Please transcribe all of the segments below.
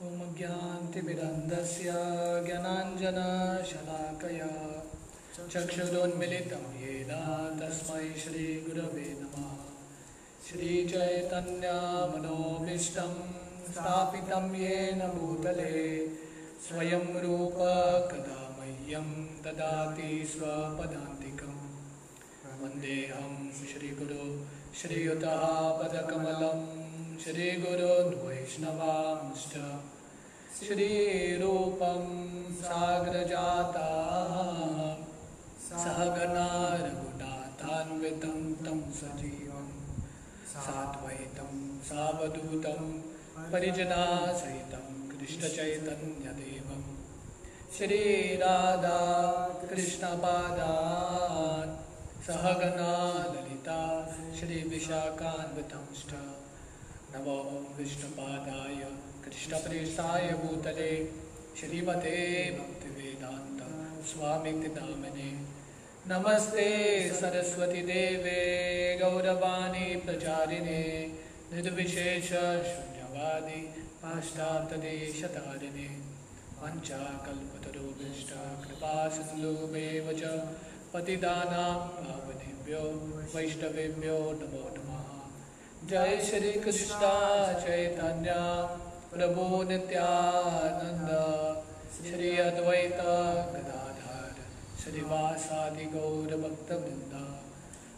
ॐ ज्ञान्तिमिरन्दस्य ज्ञानाञ्जनशलाकया। चक्षुरोन्मिलितं येन तस्मै श्रीगुरवे नमः। श्रीचैतन्यमनोभीष्टं स्थापितं येन भूतले। स्वयं रूप कदा मह्यं ददाति स्वपदान्तिकं वन्देऽहं श्रीगुरो श्रीयुतः पदकमलं श्रीगुरोन् वैष्णवांश्च श्रीरूपं साग्रजाताः सहगना रघुनाथान्वितं तं सजीवं साद्वैतं सावधूतं परिजनासहितं कृष्णचैतन्यदेवं श्रीराधा कृष्णपादान् सहगना ललिता श्रीविशाखान्वितंश्च नमो विष्णुपादाय कृष्णप्रेष्ठाय भूतले, श्रीमते भक्तिवेदान्त स्वामिति नामने नमस्ते सरस्वतीदेवे, गौरवाणी प्रचारिणे निर्विशेषशून्यवादी पाश्चात्यदेशतारिणे। पञ्चाकल्पतरुभिष्ट कृपा सिन्धुमेव च, पतिदानां पावनेभ्यो, वैष्णवेभ्यो नमो नमः। जय श्री कृष्ण चैतन्य प्रभु नित्यानंद श्री अद्वैत गदाधर, श्रीवासादि गौर भक्तवृंद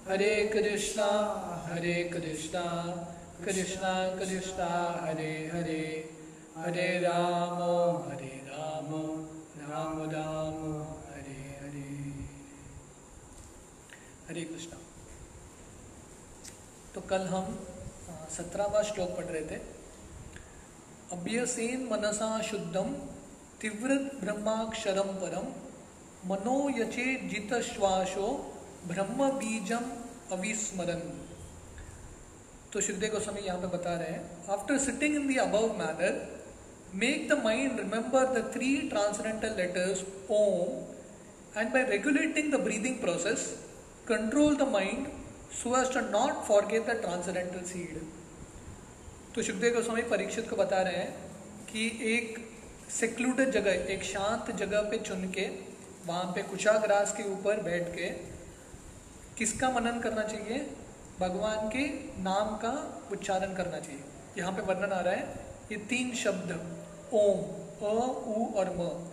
हरे कृष्णा हरे कृष्णा कृष्णा कृष्णा, हरे हरे। हरे राम हरे राम राम राम, हरे हरे। हरे कृष्णा। तो कल हम सत्रहवा श्लोक पढ़ रहे थे। अभ्यसेन मनसा शुद्धम तीव्र ब्रह्माक्षरम परम, मनो यचे जित श्वासो ब्रह्म बीजम अविस्मरन। तो सुखदेव गोस्वामी यहाँ पे बता रहे हैं after sitting in the above manner make the mind remember the three transcendental letters Om and by regulating the breathing process control the mind so as to not forget the transcendental seed तो सुखदेव गोस्वामी परीक्षित को बता रहे हैं कि एक secluded जगह, एक शांत जगह पे चुन के, वहाँ पे कुशाग्रास के ऊपर बैठ के किसका मनन करना चाहिए? भगवान के नाम का उच्चारण करना चाहिए। यहाँ पे वर्णन आ रहा है, ये तीन शब्द, ओम, अ, उ और म।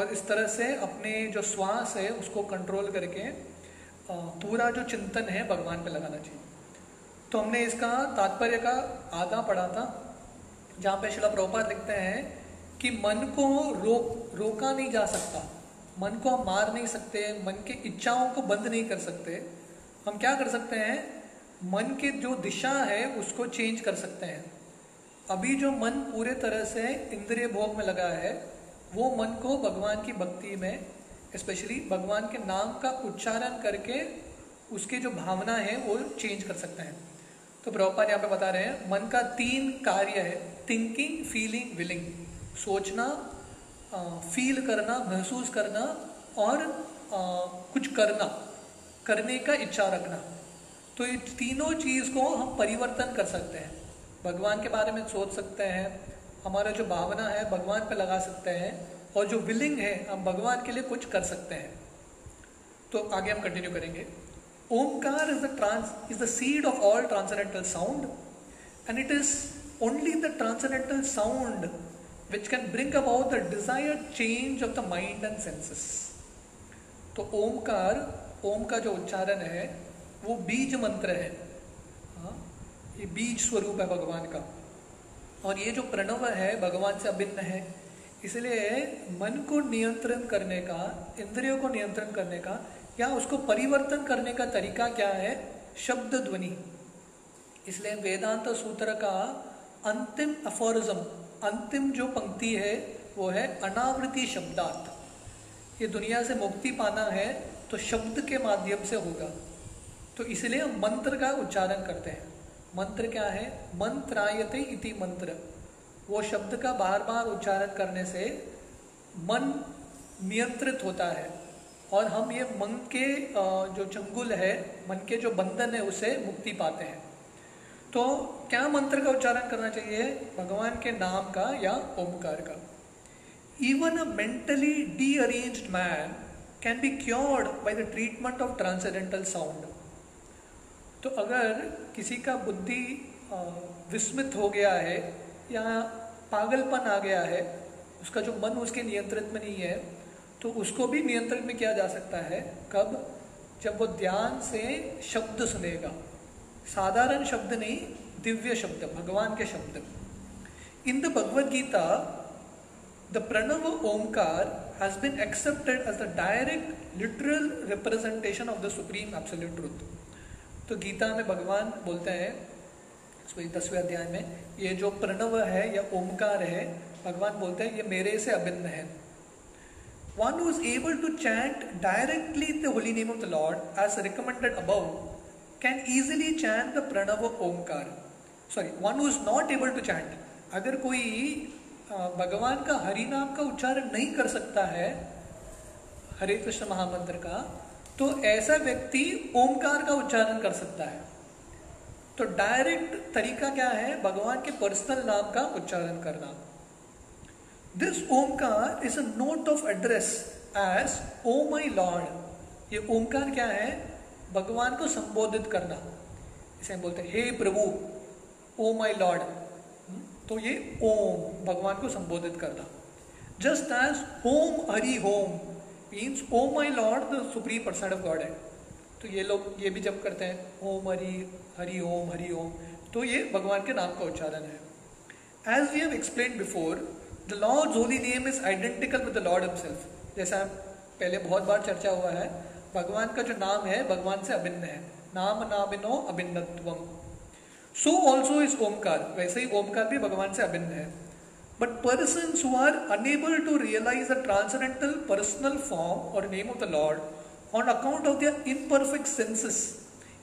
और इस तरह से अपने जो श्वास है, उसको कंट्रोल करके पूरा जो चिंतन है, भगवान पे लगाना चाहिए। तो हमने इसका तात्पर्य का आधा पढ़ा था, जहाँ पे शिला प्रभुपाद लिखते हैं कि मन को रोक, रोका नहीं जा सकता। मन को हम मार नहीं सकते, मन के इच्छाओं को बंद नहीं कर सकते। हम क्या कर सकते हैं? मन के जो दिशा है, उसको चेंज कर सकते हैं। अभी जो मन पूरे तरह से इंद्रिय भोग में लगा है, वो मन को भगवान की भक्ति में स्पेशली भगवान के नाम का उच्चारण करके उसकी जो भावना है, वो चेंज कर सकते हैं। तो प्रभुपाद यहाँ पे बता रहे हैं मन का तीन कार्य है थिंकिंग फीलिंग विलिंग सोचना फील करना महसूस करना और आ, कुछ करना करने का इच्छा रखना। तो ये तीनों चीज़ को हम परिवर्तन कर सकते हैं। भगवान के बारे में सोच सकते हैं हमारा जो भावना है भगवान पे लगा सकते हैं और जो विलिंग है हम भगवान के लिए कुछ कर सकते हैं। तो आगे हम कंटिन्यू करेंगे। Omkar is the trans is the seed of all transcendental sound and it is only the transcendental sound which can bring about the desired change of the mind and senses. तो ओमकार ओम का जो उच्चारण है, वो बीज मंत्र है। हाँ ये बीज स्वरूप है भगवान का। और ये जो प्रणव है, भगवान से अभिन्न है। इसलिए मन को नियंत्रण करने का, इंद्रियों को नियंत्रण करने का या उसको परिवर्तन करने का तरीका क्या है? शब्द ध्वनि इसलिए वेदांत सूत्र का अंतिम अफोरिज्म अंतिम जो पंक्ति है, वो है अनावृति शब्दार्थ। ये दुनिया से मुक्ति पाना है तो शब्द के माध्यम से होगा। तो इसलिए हम मंत्र का उच्चारण करते हैं। मंत्र क्या है? मंत्रायते इति मंत्र। वो शब्द का बार बार उच्चारण करने से मन नियंत्रित होता है। और हम ये मन के जो चंगुल है, मन के जो बंधन है, उसे मुक्ति पाते हैं। तो क्या मंत्र का उच्चारण करना चाहिए? भगवान के नाम का या ओमकार का? Even a mentally deranged man can be cured by the treatment of transcendental sound तो अगर किसी का बुद्धि विस्मित हो गया है या पागलपन आ गया है, उसका जो मन उसके नियंत्रित में नहीं है तो उसको भी नियंत्रण में किया जा सकता है। कब? जब वो ध्यान से शब्द सुनेगा। साधारण शब्द नहीं, दिव्य शब्द, भगवान के शब्द। In the Bhagavad Gita, the Pranava Omkara has been accepted as the direct literal representation of the supreme absolute truth तो गीता में भगवान बोलते हैं दसवें अध्याय में, ये जो प्रणव है या ओमकार है, भगवान बोलते हैं, ये मेरे से अभिन्न है। One who is able to chant directly the holy name of the Lord as recommended above can easily chant the pranava omkar. Sorry, one who is not able to chant. अगर कोई भगवान का हरि नाम का उच्चारण नहीं कर सकता है हरे कृष्ण महामंत्र का तो ऐसा व्यक्ति ओमकार का उच्चारण कर सकता है तो डायरेक्ट तरीका क्या है भगवान के पर्सनल नाम का उच्चारण करना this Omkara is a note of address as O my Lord ये ओमकार क्या है? भगवान को संबोधित करना। इसे हम बोलते हैं, हे प्रभु ओ माई लॉर्ड तो ये ओम, भगवान को संबोधित करना। Just as Om Hari Om means O my Lord the supreme person of God है तो ये लोग, ये भी जब करते हैं ओम हरि हरि ओम हरि ओम तो ये भगवान के नाम का उच्चारण है। As we have explain before the Lord holy name is identical with the Lord himself जैसा पहले बहुत बार चर्चा हुआ है भगवान का जो नाम है भगवान से अभिन्न है। नाम नामिनो अभिन्नत्वम। So also is Omkar. वैसे ही ओमकार भी भगवान से अभिन्न है। But person are unable to realize the transcendental personal form or name of the Lord on account of their imperfect senses.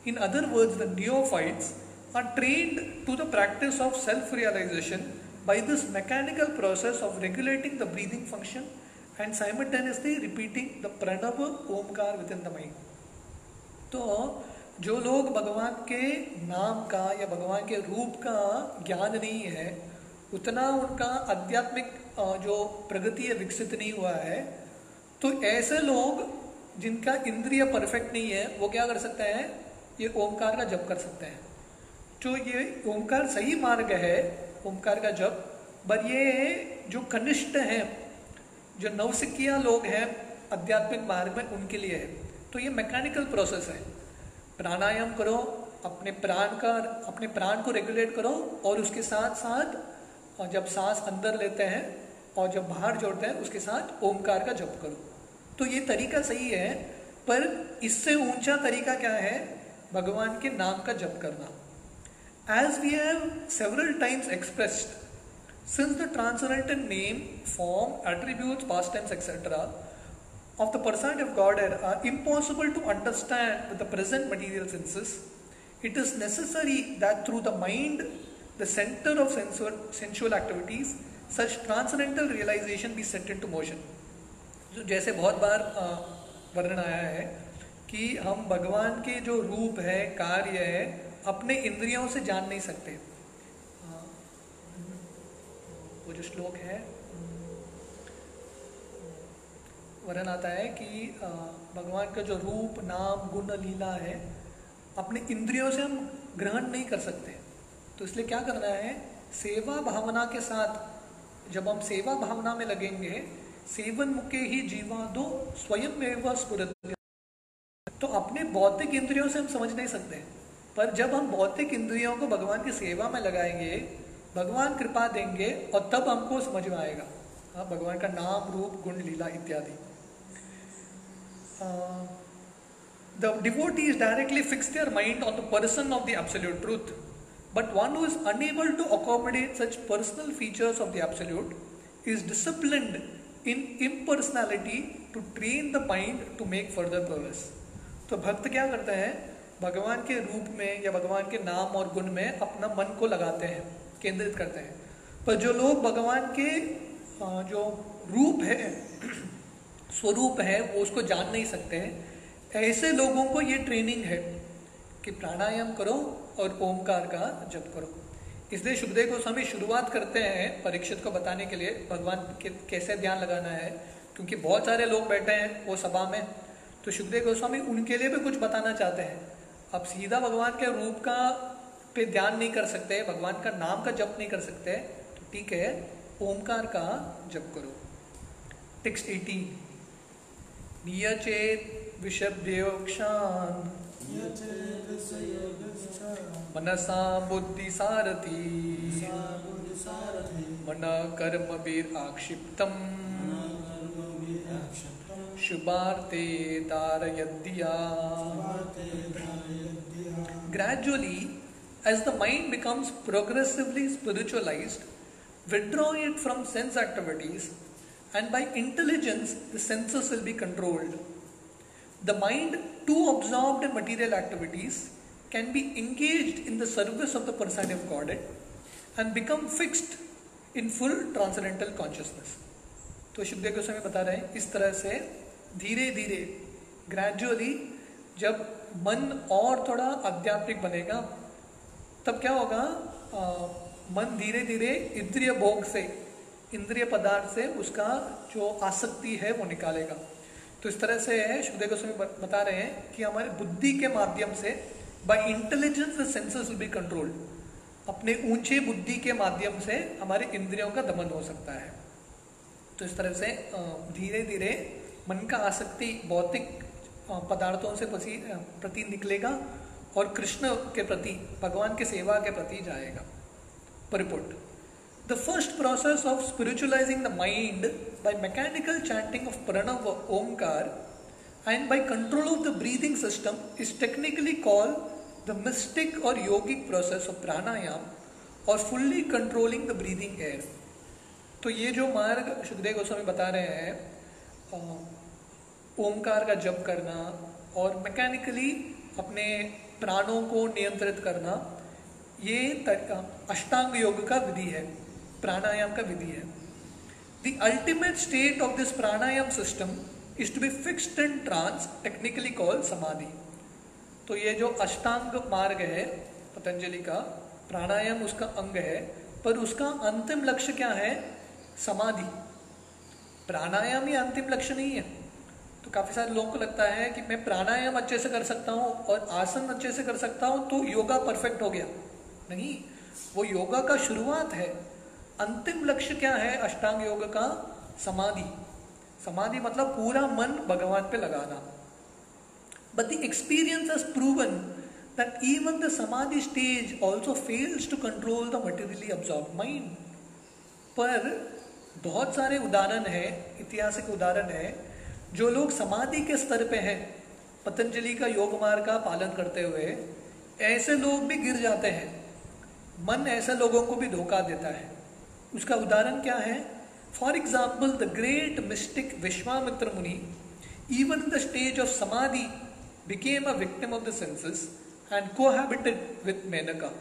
In other words, the neophytes are trained to the practice of self realization by this mechanical process of regulating the breathing function and simultaneously repeating the pranava omkar within the mind. तो जो लोग भगवान के नाम का या भगवान के रूप का ज्ञान नहीं है, उतना उनका आध्यात्मिक जो प्रगति है विकसित नहीं हुआ है तो ऐसे लोग जिनका इंद्रिय परफेक्ट नहीं है, वो क्या कर सकते हैं ये ओमकार का जप कर सकते हैं जो ये ओमकार सही मार्ग है ओमकार का जप। पर ये जो कनिष्ठ हैं, जो नवसिकिया लोग हैं, आध्यात्मिक मार्ग में उनके लिए है। तो ये मैकेनिकल प्रोसेस है। प्राणायाम करो, अपने प्राण का, अपने प्राण को रेगुलेट करो और उसके साथ साथ, और जब सांस अंदर लेते हैं और जब बाहर जोड़ते हैं, उसके साथ ओमकार का जप करो। तो ये तरीका सही है, पर इससे ऊँचा तरीका क्या है? भगवान के नाम का जप करना। As we have several times expressed since the translated name form attribute pastimes etcetera of the person of Godhead are impossible to understand with the present material senses, it is necessary that through the mind, the center of sensual, sensual activities, such transcendental realization be set into motion. जो जैसे बहुत बार वर्णन आया है कि हम भगवान के जो रूप है कार्य है अपने इंद्रियों से जान नहीं सकते। वो जो श्लोक है, वर्णन आता है कि भगवान का जो रूप, नाम, गुण, लीला है, अपने इंद्रियों से हम ग्रहण नहीं कर सकते। तो इसलिए क्या करना है, सेवा भावना के साथ जब हम सेवा भावना में लगेंगे, सेवन मुखे ही जीवा दो, स्वयं में स्फुरत। तो अपने भौतिक इंद्रियों से हम समझ नहीं सकते। पर जब हम भौतिक इंद्रियों को भगवान की सेवा में लगाएँगे, भगवान कृपा देंगे और तब हमको समझ में आएगा। हाँ भगवान का नाम, रूप, गुण, लीला इत्यादि। The devotees directly fix their mind on the person of the absolute truth but one who is unable to accommodate such personal features of the absolute is disciplined in impersonality to train the mind to make further progress तो भक्त क्या करते हैं? भगवान के रूप में या भगवान के नाम और गुण में अपना मन को लगाते हैं, केंद्रित करते हैं। पर जो लोग भगवान के जो रूप है, स्वरूप है, वो उसको जान नहीं सकते हैं। ऐसे लोगों को ये ट्रेनिंग है कि प्राणायाम करो और ओमकार का जप करो। इसलिए सुखदेव गोस्वामी शुरुआत करते हैं परीक्षित को बताने के लिए, भगवान के कैसे ध्यान लगाना है, क्योंकि बहुत सारे लोग बैठे हैं वो सभा में। तो सुखदेव गोस्वामी उनके लिए भी कुछ बताना चाहते हैं। अब सीधा भगवान के रूप का पे ध्यान नहीं कर सकते भगवान का नाम का जप नहीं कर सकते तो ठीक है ओमकार का जप करो। Text eighteen. नियचेत विषभ्योक्षान। मनसा बुद्धि सारथी। मन कर्म वीर आक्षिप्तम Gradually, as the mind becomes progressively spiritualized, withdraw it from sense activities, and by intelligence, the senses will be controlled. The mind, too absorbed in material activities, can be engaged in the service of the personality of Godhead and become fixed in full transcendental consciousness. तो शुभदेव गोस्वामी बता रहे हैं इस तरह से धीरे धीरे gradually जब मन और थोड़ा आध्यात्मिक बनेगा तब क्या होगा? आ, मन धीरे धीरे इंद्रिय भोग से इंद्रिय पदार्थ से उसका जो आसक्ति है वो निकालेगा। तो इस तरह से शुभदेव गोस्वामी बता रहे हैं कि हमारे बुद्धि के माध्यम से by intelligence the senses will be controlled अपने ऊँचे बुद्धि के माध्यम से हमारे इंद्रियों का दमन हो सकता है। तो इस तरह से धीरे धीरे मन का आसक्ति भौतिक पदार्थों से प्रति निकलेगा और कृष्ण के प्रति, भगवान के सेवा के प्रति जाएगा। परिपुट। The first process of spiritualizing the mind by mechanical chanting of Pranava Omkara and by control of the breathing system is technically call the mystic or yogic process of pranayama or fully controlling the breathing air तो ये जो मार्ग सुखदेव गोस्वामी बता रहे हैं ओमकार का जप करना और मैकेनिकली अपने प्राणों को नियंत्रित करना, ये अष्टांग योग का विधि है, प्राणायाम का विधि है। The ultimate state of this pranayama system is to be fixed and trance technically call samadhi. तो ये जो अष्टांग मार्ग है, पतंजलि का, प्राणायाम उसका अंग है, पर उसका अंतिम लक्ष्य क्या है? समाधि। प्राणायाम ही अंतिम लक्ष्य नहीं है। तो काफ़ी सारे लोगों को लगता है कि मैं प्राणायाम अच्छे से कर सकता हूँ और आसन अच्छे से कर सकता हूँ तो योगा परफेक्ट हो गया। नहीं, वो योगा का शुरुआत है। अंतिम लक्ष्य क्या है? अष्टांग योग का समाधि। समाधि मतलब पूरा मन भगवान पे लगाना। But the experience has proven that even the samadhi stage also fails to control the materially absorb mind पर बहुत सारे उदाहरण है, ऐतिहासिक उदाहरण है, जो लोग समाधि के स्तर पे हैं, पतंजलि का योग मार्ग का पालन करते हुए, ऐसे लोग भी गिर जाते हैं। मन ऐसे लोगों को भी धोखा देता है। उसका उदाहरण क्या है? For example the great mystic Vishwamitra Muni even the stage of samadhi became a victim of the senses and cohabited with Menaka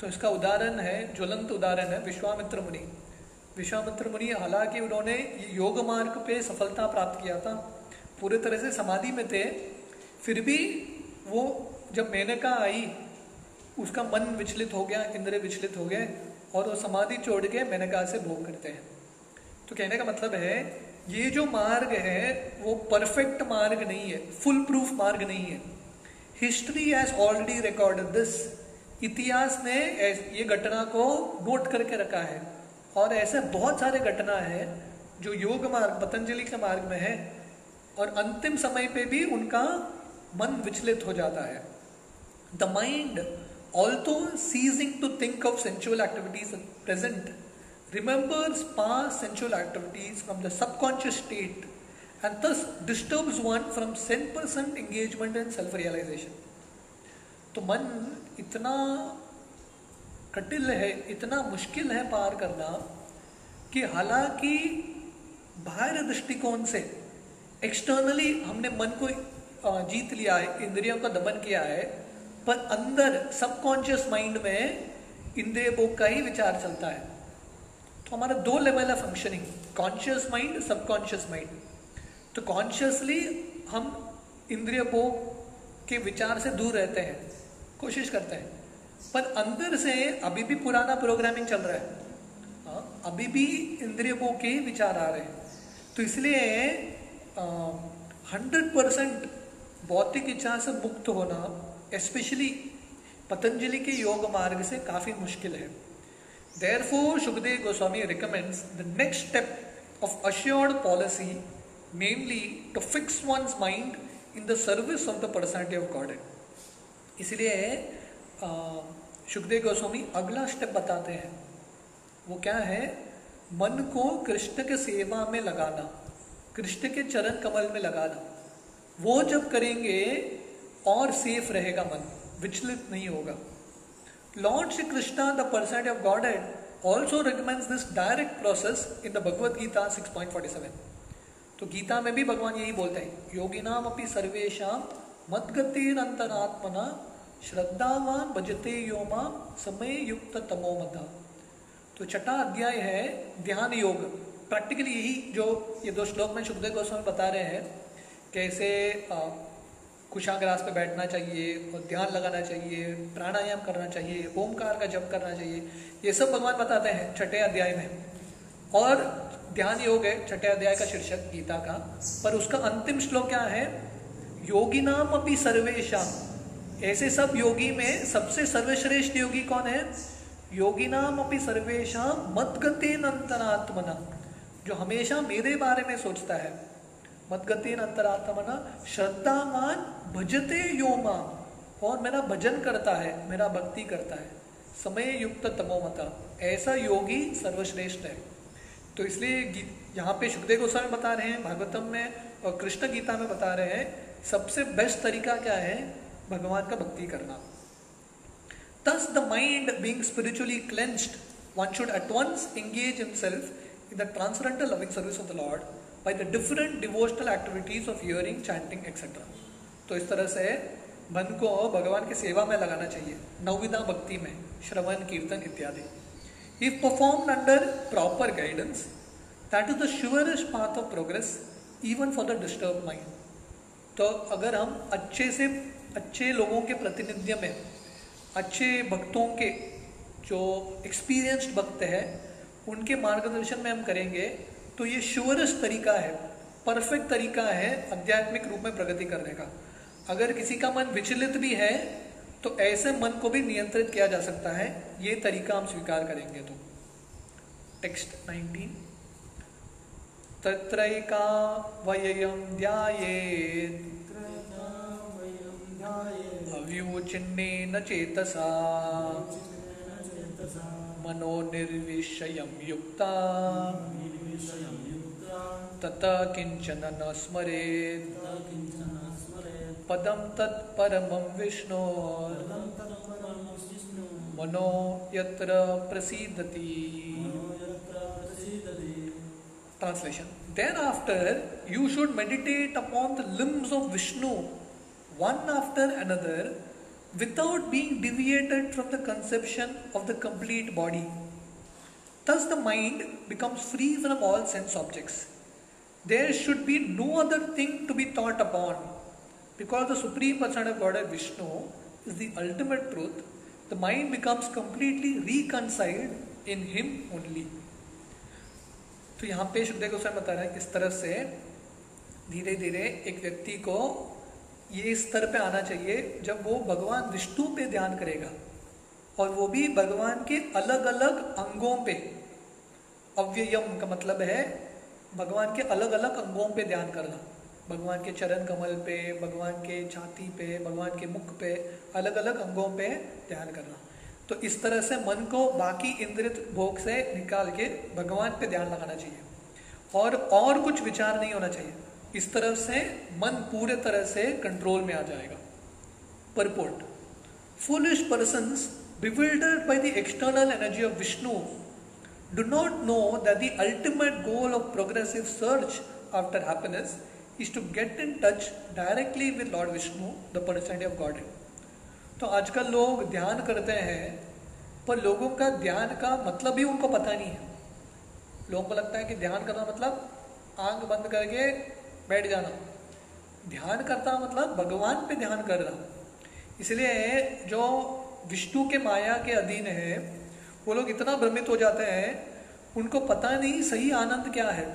तो इसका उदाहरण है, ज्वलंत उदाहरण है विश्वामित्र मुनि विश्वामित्र मुनि हालाँकि उन्होंने योग मार्ग पे सफलता प्राप्त किया था, पूरे तरह से समाधि में थे, फिर भी वो जब मेनका आई, उसका मन विचलित हो गया, इंद्र विचलित हो गए, और वो समाधि छोड़ के मेनका से भोग करते हैं। तो कहने का मतलब है, ये जो मार्ग है, वो परफेक्ट मार्ग नहीं है फुल प्रूफ मार्ग नहीं है। History has already recorded this इतिहास ने ये घटना को नोट करके रखा है। और ऐसे बहुत सारे घटना है जो योग मार्ग, पतंजलि के मार्ग में है और अंतिम समय पे भी उनका मन विचलित हो जाता है। The mind also ceasing to think of sensual activities present remembers past sensual activities from the subconscious state and thus disturbs one from cent percent engagement and self realization तो मन इतना कटिल है, इतना मुश्किल है पार करना कि हालाँकि बाहर दृष्टिकोण से एक्सटर्नली हमने मन को जीत लिया है, इंद्रियों का दमन किया है, पर अंदर सबकॉन्शियस माइंड में इंद्रिय भोग का ही विचार चलता है। तो हमारा दो लेवल है functioning conscious mind subconscious mind तो कॉन्शियसली हम इंद्रिय भोग के विचार से दूर रहते हैं, कोशिश करते हैं। पर अंदर से अभी भी पुराना प्रोग्रामिंग चल रहा है। हाँ, अभी भी इंद्रियों के विचार आ रहे हैं। तो इसलिए हंड्रेड परसेंट भौतिक इच्छा से मुक्त होना स्पेशली पतंजलि के योग मार्ग से काफ़ी मुश्किल है। Therefore Sukhdev Goswami recommends the next step of assured policy mainly to fix once mind in the service of the personality of God इसलिए सुखदेव गोस्वामी अगला स्टेप बताते हैं। वो क्या है? मन को कृष्ण के सेवा में लगाना, कृष्ण के चरण कमल में लगाना। वो जब करेंगे, और सेफ़ रहेगा मन, विचलित नहीं होगा। Lord Shri Krishna the personality of Godhead also recommends this direct process in the Bhagavad Gita 6.47 तो गीता में भी भगवान यही बोलते हैं योगिनाम अपनी सर्वेशा मदगतिरंतरात्मना श्रद्धावान भजते योमा समय युक्त तमो मता तो छठा अध्याय है ध्यान योग। प्रैक्टिकली यही जो ये दो श्लोक में सुखदेव गोस्वामी बता रहे हैं, कैसे कुशाग्रास पे बैठना चाहिए और ध्यान लगाना चाहिए, प्राणायाम करना चाहिए, ओमकार का जप करना चाहिए, ये सब भगवान बताते हैं छठे अध्याय में। और ध्यान योग है, छठे अध्याय का शीर्षक गीता का। पर उसका अंतिम श्लोक क्या है? योगी नाम अपनी सर्वेशा ऐसे सब योगी में सबसे सर्वश्रेष्ठ योगी कौन है? योगी नाम अपनी सर्वेशा मत गति अंतरात्मना जो हमेशा मेरे बारे में सोचता है। मदगति अंतरात्मना श्रद्धामान भजते यो योमा, और मेरा भजन करता है, मेरा भक्ति करता है। समय युक्त तमोमता, ऐसा योगी सर्वश्रेष्ठ है। तो इसलिए यहाँ पे सुखदेव गोस्वामी बता रहे हैं, भागवतम में और कृष्ण गीता में बता रहे हैं, सबसे बेस्ट तरीका क्या है? भगवान का भक्ति करना। Thus the mind being spiritually cleansed one should at once engage in self in the transcendental loving service of the Lord by the different devotional activities of hearing chanting etcetera तो इस तरह से मन को भगवान की सेवा में लगाना चाहिए। नवविधा भक्ति में, श्रवण, कीर्तन इत्यादि। If perform under proper guidance that is the surest path of progress even for the disturb mind तो अगर हम अच्छे से अच्छे लोगों के प्रतिनिध्य में, अच्छे भक्तों के जो एक्सपीरियंस्ड भक्त है, उनके मार्गदर्शन में हम करेंगे तो ये श्योरेस्ट तरीका है परफेक्ट तरीका है आध्यात्मिक रूप में प्रगति करने का। अगर किसी का मन विचलित भी है तो ऐसे मन को भी नियंत्रित किया जा सकता है, ये तरीका हम स्वीकार करेंगे तो। टेक्स्ट 19 तत्रैका वयम ध्यायेत्। अव्यूचिन्नेन चेतसा मनो निर्विषयं युक्ता तत किंचन न स्मरेत् पदं तत्परमं विष्णो मनो यत्र प्रसीदति Translation Thereafter, you should meditate upon the limbs of Vishnu, one after another, without being deviated from the conception of the complete body. Thus, the mind becomes free from all sense objects. There should be no other thing to be thought upon. Because the Supreme Person of Godhead Vishnu is the ultimate truth, the mind becomes completely reconciled in Him only. तो यहाँ पे शुक्देव गोस्वामी बता रहे हैं किस तरह से धीरे धीरे एक व्यक्ति को ये स्तर पे आना चाहिए जब वो भगवान विष्णु पे ध्यान करेगा और वो भी भगवान के अलग अलग अंगों पे। अव्ययम का मतलब है भगवान के अलग अलग अंगों पे ध्यान करना। भगवान के चरण कमल पे, भगवान के छाती पे, भगवान के मुख पे अलग अलग अंगों पे ध्यान करना। तो इस तरह से मन को बाकी इंद्रित भोग से निकाल के भगवान पे ध्यान लगाना चाहिए। और और कुछ विचार नहीं होना चाहिए। इस तरह से मन पूरे तरह से कंट्रोल में आ जाएगा। Purport foolish person bewildered by the external energy of Vishnu do not know that the ultimate goal of progressive search after happiness is to get in touch directly with Lord Vishnu the personality of God तो आजकल लोग ध्यान करते हैं, पर लोगों का ध्यान का मतलब ही उनको पता नहीं है। लोगों को लगता है कि ध्यान करना मतलब आँख बंद करके बैठ जाना। ध्यान करता मतलब भगवान पे ध्यान कर रहा इसलिए जो विष्णु के माया के अधीन है, वो लोग इतना भ्रमित हो जाते हैं, उनको पता नहीं सही आनंद क्या है।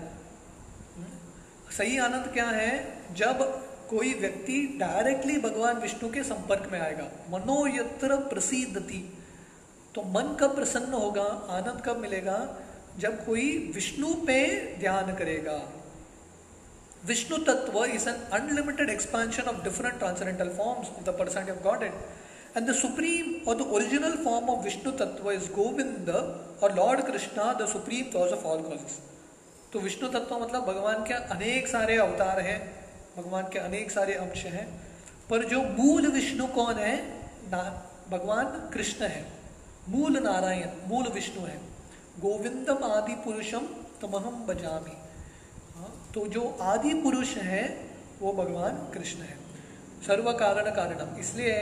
सही आनंद क्या है? जब कोई व्यक्ति डायरेक्टली भगवान विष्णु के संपर्क में आएगा। मनोयत्र प्रसिद्धति तो मन कब प्रसन्न होगा, आनंद कब मिलेगा? जब कोई विष्णु पे ध्यान करेगा। Vishnu tattva is an unlimited expansion of different transcendental forms of the person of God and the supreme or the original form of Vishnu tattva is Govinda or Lord Krishna the supreme cause of all causes तो विष्णु तत्व मतलब भगवान के अनेक सारे अवतार हैं, भगवान के अनेक सारे अंश हैं, पर जो मूल विष्णु कौन है? भगवान कृष्ण है। मूल नारायण, मूल विष्णु है। गोविंदम आदि पुरुषम तमहम बजामी तो जो आदि पुरुष है, वो भगवान कृष्ण है। सर्व कारण कारणम। इसलिए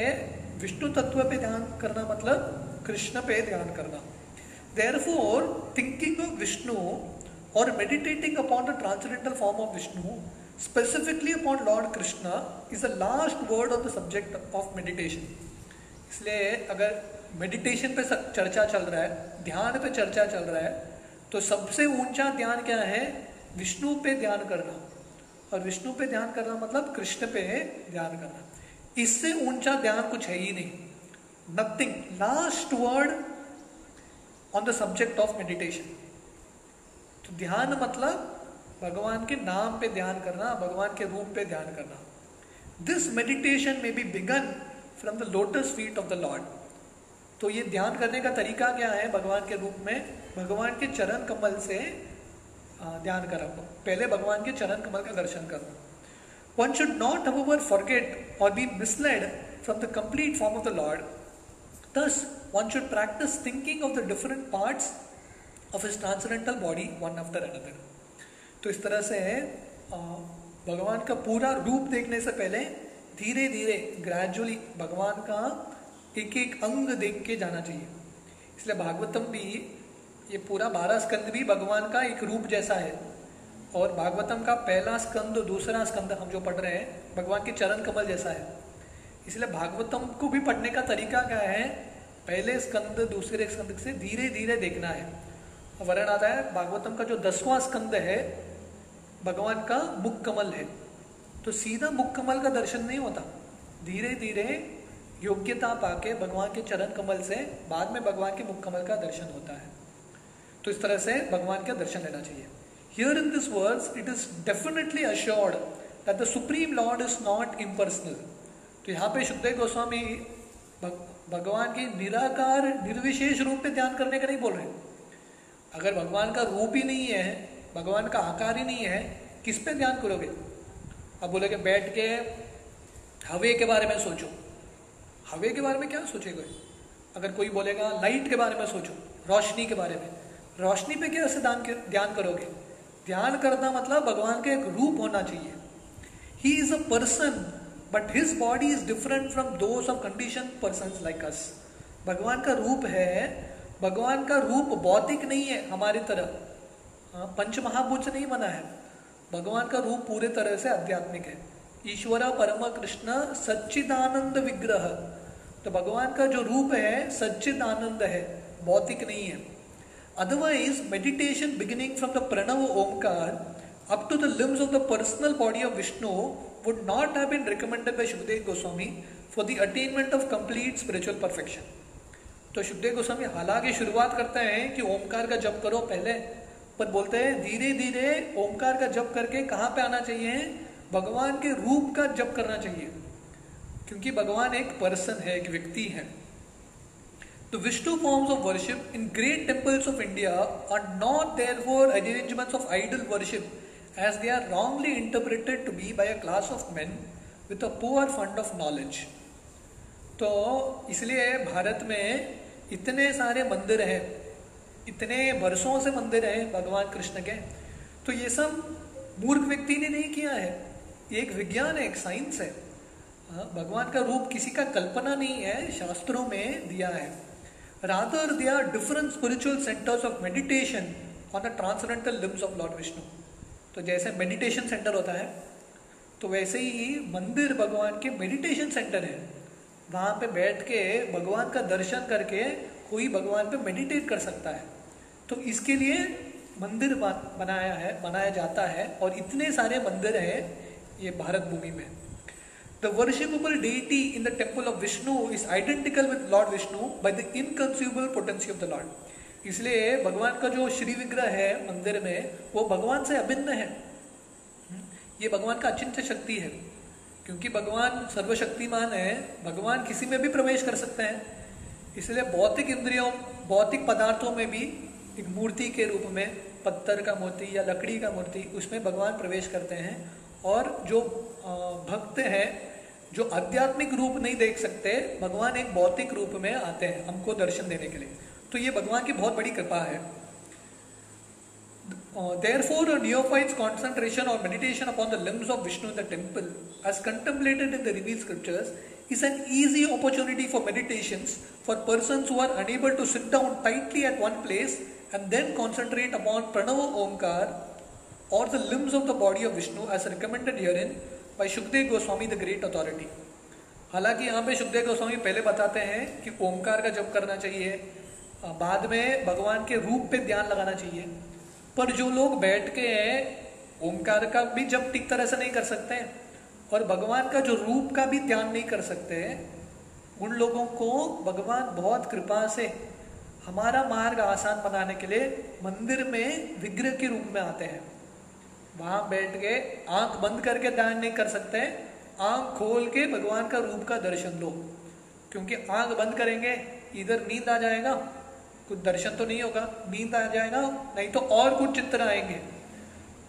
विष्णु तत्व पे ध्यान करना मतलब कृष्ण पे ध्यान करना। Therefore thinking of Vishnu or meditating upon the transcendental form of Vishnu specifically upon Lord Krishna is the last word of the subject of meditation इसलिए अगर मेडिटेशन पे चर्चा चल रहा है, ध्यान पे चर्चा चल रहा है तो सबसे ऊँचा ध्यान क्या है? विष्णु पे ध्यान करना। और विष्णु पे ध्यान करना मतलब कृष्ण पे ध्यान करना। इससे ऊँचा ध्यान कुछ है ही नहीं। Nothing last word on the subject of meditation तो ध्यान मतलब भगवान के नाम पे ध्यान करना, भगवान के रूप पे ध्यान करना। This meditation may be begun from the lotus feet of the Lord तो ये ध्यान करने का तरीका क्या है? भगवान के रूप में, भगवान के चरण कमल से ध्यान करो पहले भगवान के चरण कमल का दर्शन करो one should not have over forget or be misled from the complete form of the Lord thus one should practice thinking of the different parts of his transcendental body one after another तो इस तरह से भगवान का पूरा रूप देखने से पहले धीरे धीरे ग्रेजुअली भगवान का एक एक अंग देख के जाना चाहिए। इसलिए भागवतम भी ये पूरा बारह स्कंद भी भगवान का एक रूप जैसा है। और भागवतम का पहला स्कंद दूसरा स्कंद हम जो पढ़ रहे हैं, भगवान के चरण कमल जैसा है। इसलिए भागवतम को भी पढ़ने का तरीका क्या है? पहले स्कंद, दूसरे स्कंद से धीरे धीरे देखना है। वर्ण आता है, भागवतम का जो दसवां स्कंद है, भगवान का मुख कमल है। तो सीधा मुख कमल का दर्शन नहीं होता। धीरे धीरे योग्यता पाके भगवान के चरण कमल से बाद में भगवान के मुख कमल का दर्शन होता है। तो इस तरह से भगवान का दर्शन लेना चाहिए। Here in this words it is definitely assured that the supreme Lord is not impersonal तो यहाँ पे शुद्धदेव गोस्वामी भगवान के निराकार, निर्विशेष रूप पे ध्यान करने का नहीं बोल रहे। अगर भगवान का रूप ही नहीं है, भगवान का आकार ही नहीं है, किस पे ध्यान करोगे? अब बोलोगे बैठ के हवे के बारे में सोचो। हवे के बारे में क्या सोचेगे? अगर कोई बोलेगा लाइट के बारे में सोचो, रोशनी के बारे में। रोशनी पे क्या ध्यान ध्यान करोगे? ध्यान करना मतलब भगवान का एक रूप होना चाहिए। He is a person but his body is different from those of condition person like us भगवान का रूप है भगवान का रूप भौतिक नहीं है हमारी तरह। हाँ, पंच महाभूत नहीं बना है। भगवान का रूप पूरे तरह से आध्यात्मिक है। ईश्वर परम कृष्ण सच्चिदानंद विग्रह। तो भगवान का जो रूप है सच्चिदानंद है भौतिक नहीं है। Otherwise meditation beginning from the Pranava Omkara up to the limbs of the personal body of Vishnu would not have been recommended by Shukdev Goswami for the attainment of complete spiritual perfection तो शुभदेव गोस्वामी हालाँकि शुरुआत करते हैं कि ओमकार का जप करो पहले, पर बोलते हैं, धीरे धीरे ओमकार का जप करके कहाँ पे आना चाहिए? भगवान के रूप का जप करना चाहिए. क्योंकि भगवान एक पर्सन है, एक व्यक्ति है। Vishnu forms of worship in great temples of India are not there for arrangements of idol worship as they are wrongly interpreted to be by a class of men with a poor fund of knowledge तो इसलिए भारत में इतने सारे मंदिर हैं इतने वर्षों से मंदिर है भगवान कृष्ण के तो ये सब मूर्ख व्यक्ति ने नहीं किया है। ये एक विज्ञान है एक साइंस है। हाँ, भगवान का रूप किसी का कल्पना नहीं है शास्त्रों में दिया है। Rather they are different spiritual centres of meditation on the transcendental limbs of Lord Vishnu तो जैसे मेडिटेशन सेंटर होता है तो वैसे ही मंदिर भगवान के मेडिटेशन सेंटर है। वहाँ पे बैठ के भगवान का दर्शन करके कोई भगवान पे मेडिटेट कर सकता है। तो इसके लिए मंदिर बनाया है, बनाया जाता है और इतने सारे मंदिर हैं ये भारत भूमि में। The worshipable deity in the temple of Vishnu is identical with Lord Vishnu by the inconceivable potency of the Lord इसलिए भगवान का जो श्री विग्रह है मंदिर में वो भगवान से अभिन्न है। हम्म, ये भगवान का अचिंत्य शक्ति है। क्योंकि भगवान सर्वशक्तिमान है भगवान किसी में भी प्रवेश कर सकते हैं। इसलिए भौतिक इंद्रियों भौतिक पदार्थों में भी एक मूर्ति के रूप में पत्थर का मूर्ति या लकड़ी का मूर्ति उसमें भगवान प्रवेश करते हैं। और जो भक्त हैं जो आध्यात्मिक रूप नहीं देख सकते, भगवान एक भौतिक रूप में आते हैं हमको दर्शन देने के लिए। तो ये भगवान की बहुत बड़ी कृपा है। Therefore neophyte concentration or meditation upon the limbs of Vishnu in the temple as contemplated in the revealed scriptures is an easy opportunity for meditation for person are unable to sit down tightly at one place and then concentrate upon Pranava Omkara or the limbs of the body of Vishnu as recommended herein by Shukdev Goswami, the great authority. हालाँकि यहाँ पे सुखदेव गोस्वामी पहले बताते हैं कि ओमकार का जप करना चाहिए बाद में भगवान के रूप पे ध्यान लगाना चाहिए पर जो लोग बैठ के ओमकार का भी जप ठीक तरह से नहीं कर सकते हैं और भगवान का जो रूप का भी ध्यान नहीं कर सकते हैं उन लोगों को भगवान बहुत कृपा से हमारा मार्ग आसान बनाने के लिए मंदिर में विग्रह के रूप में आते हैं वहाँ बैठ के आँख बंद करके ध्यान नहीं कर सकते, आँख खोल के भगवान का रूप का दर्शन लो। क्योंकि आँख बंद करेंगे, इधर नींद आ जाएगा, कुछ दर्शन तो नहीं होगा, नींद आ जाएगा, नहीं तो और कुछ चित्र आएँगे।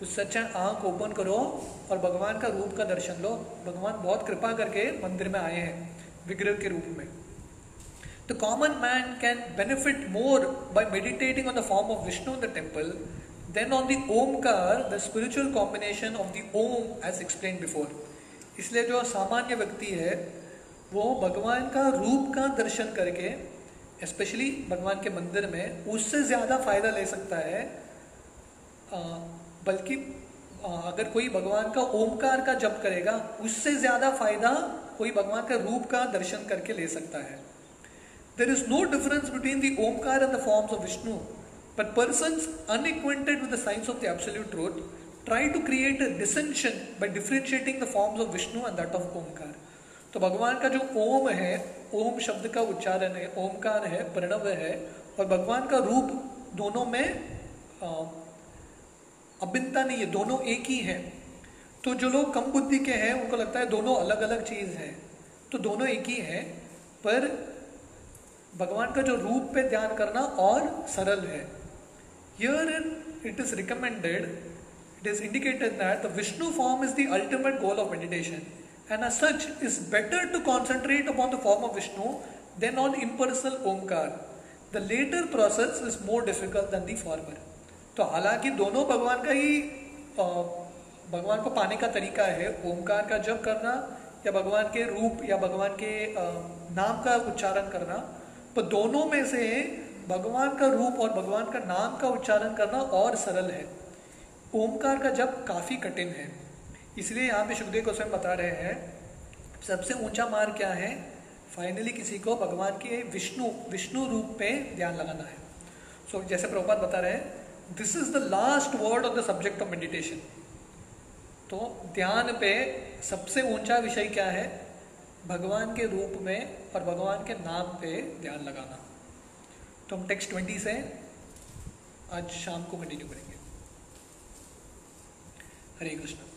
उस अच्छा आँख ओपन करो और भगवान का रूप का दर्शन लो। भगवान बहुत कृपा करके मंदिर में आए हैं, विग्रह के रूप में। The common man can benefit more by meditating on the form of Vishnu in the then on the Omkara the spiritual combination of the Om as explain before इसलिए जो सामान्य व्यक्ति है, वो भगवान का रूप का दर्शन करके स्पेशली भगवान के मंदिर में, उससे ज़्यादा फ़ायदा ले सकता है। बल्कि अगर कोई भगवान का ओमकार का जप करेगा, उससे ज़्यादा फ़ायदा कोई भगवान का रूप का दर्शन करके ले सकता है। There is no difference between the Omkara and the forms of Vishnu but persons unacquainted with the science of the absolute truth try to create a dissension by differentiating the forms of Vishnu and that of Omkar. तो भगवान का जो ओम है ओम शब्द का उच्चारण है ओमकार है प्रणव है और भगवान का रूप दोनों में अभिन्नता नहीं है दोनों एक ही है तो जो लोग कम बुद्धि के हैं उनको लगता है दोनों अलग अलग चीज़ है तो दोनों एक ही है पर भगवान का जो रूप पे ध्यान करना और सरल है in it is recommended it is indicated that the Vishnu form is the ultimate goal of meditation and as such is better to concentrate upon the form of Vishnu than on impersonal Omkar. The later process is more difficult than the former. तो हालाँकि दोनों भगवान का ही भगवान को पाने का तरीका है ओमकार का जप करना, या भगवान के रूप, या भगवान के नाम का उच्चारण करना पर दोनों में से भगवान का रूप और भगवान का नाम का उच्चारण करना और सरल है। ओमकार का जप काफ़ी कठिन है। इसलिए यहाँ पे सुखदेव गोस्वामी बता रहे हैं सबसे ऊँचा मार्ग क्या है? फाइनली किसी को भगवान के विष्णु विष्णु रूप पे ध्यान लगाना है। सो so, जैसे प्रभुपात बता रहे हैं this is the last word of the subject of meditation तो ध्यान पे सबसे ऊँचा विषय क्या है? भगवान के रूप में और भगवान के नाम पे ध्यान लगाना। तो हम टेक्स्ट ट्वेंटी से आज शाम को कंटिन्यू करेंगे। हरे कृष्ण।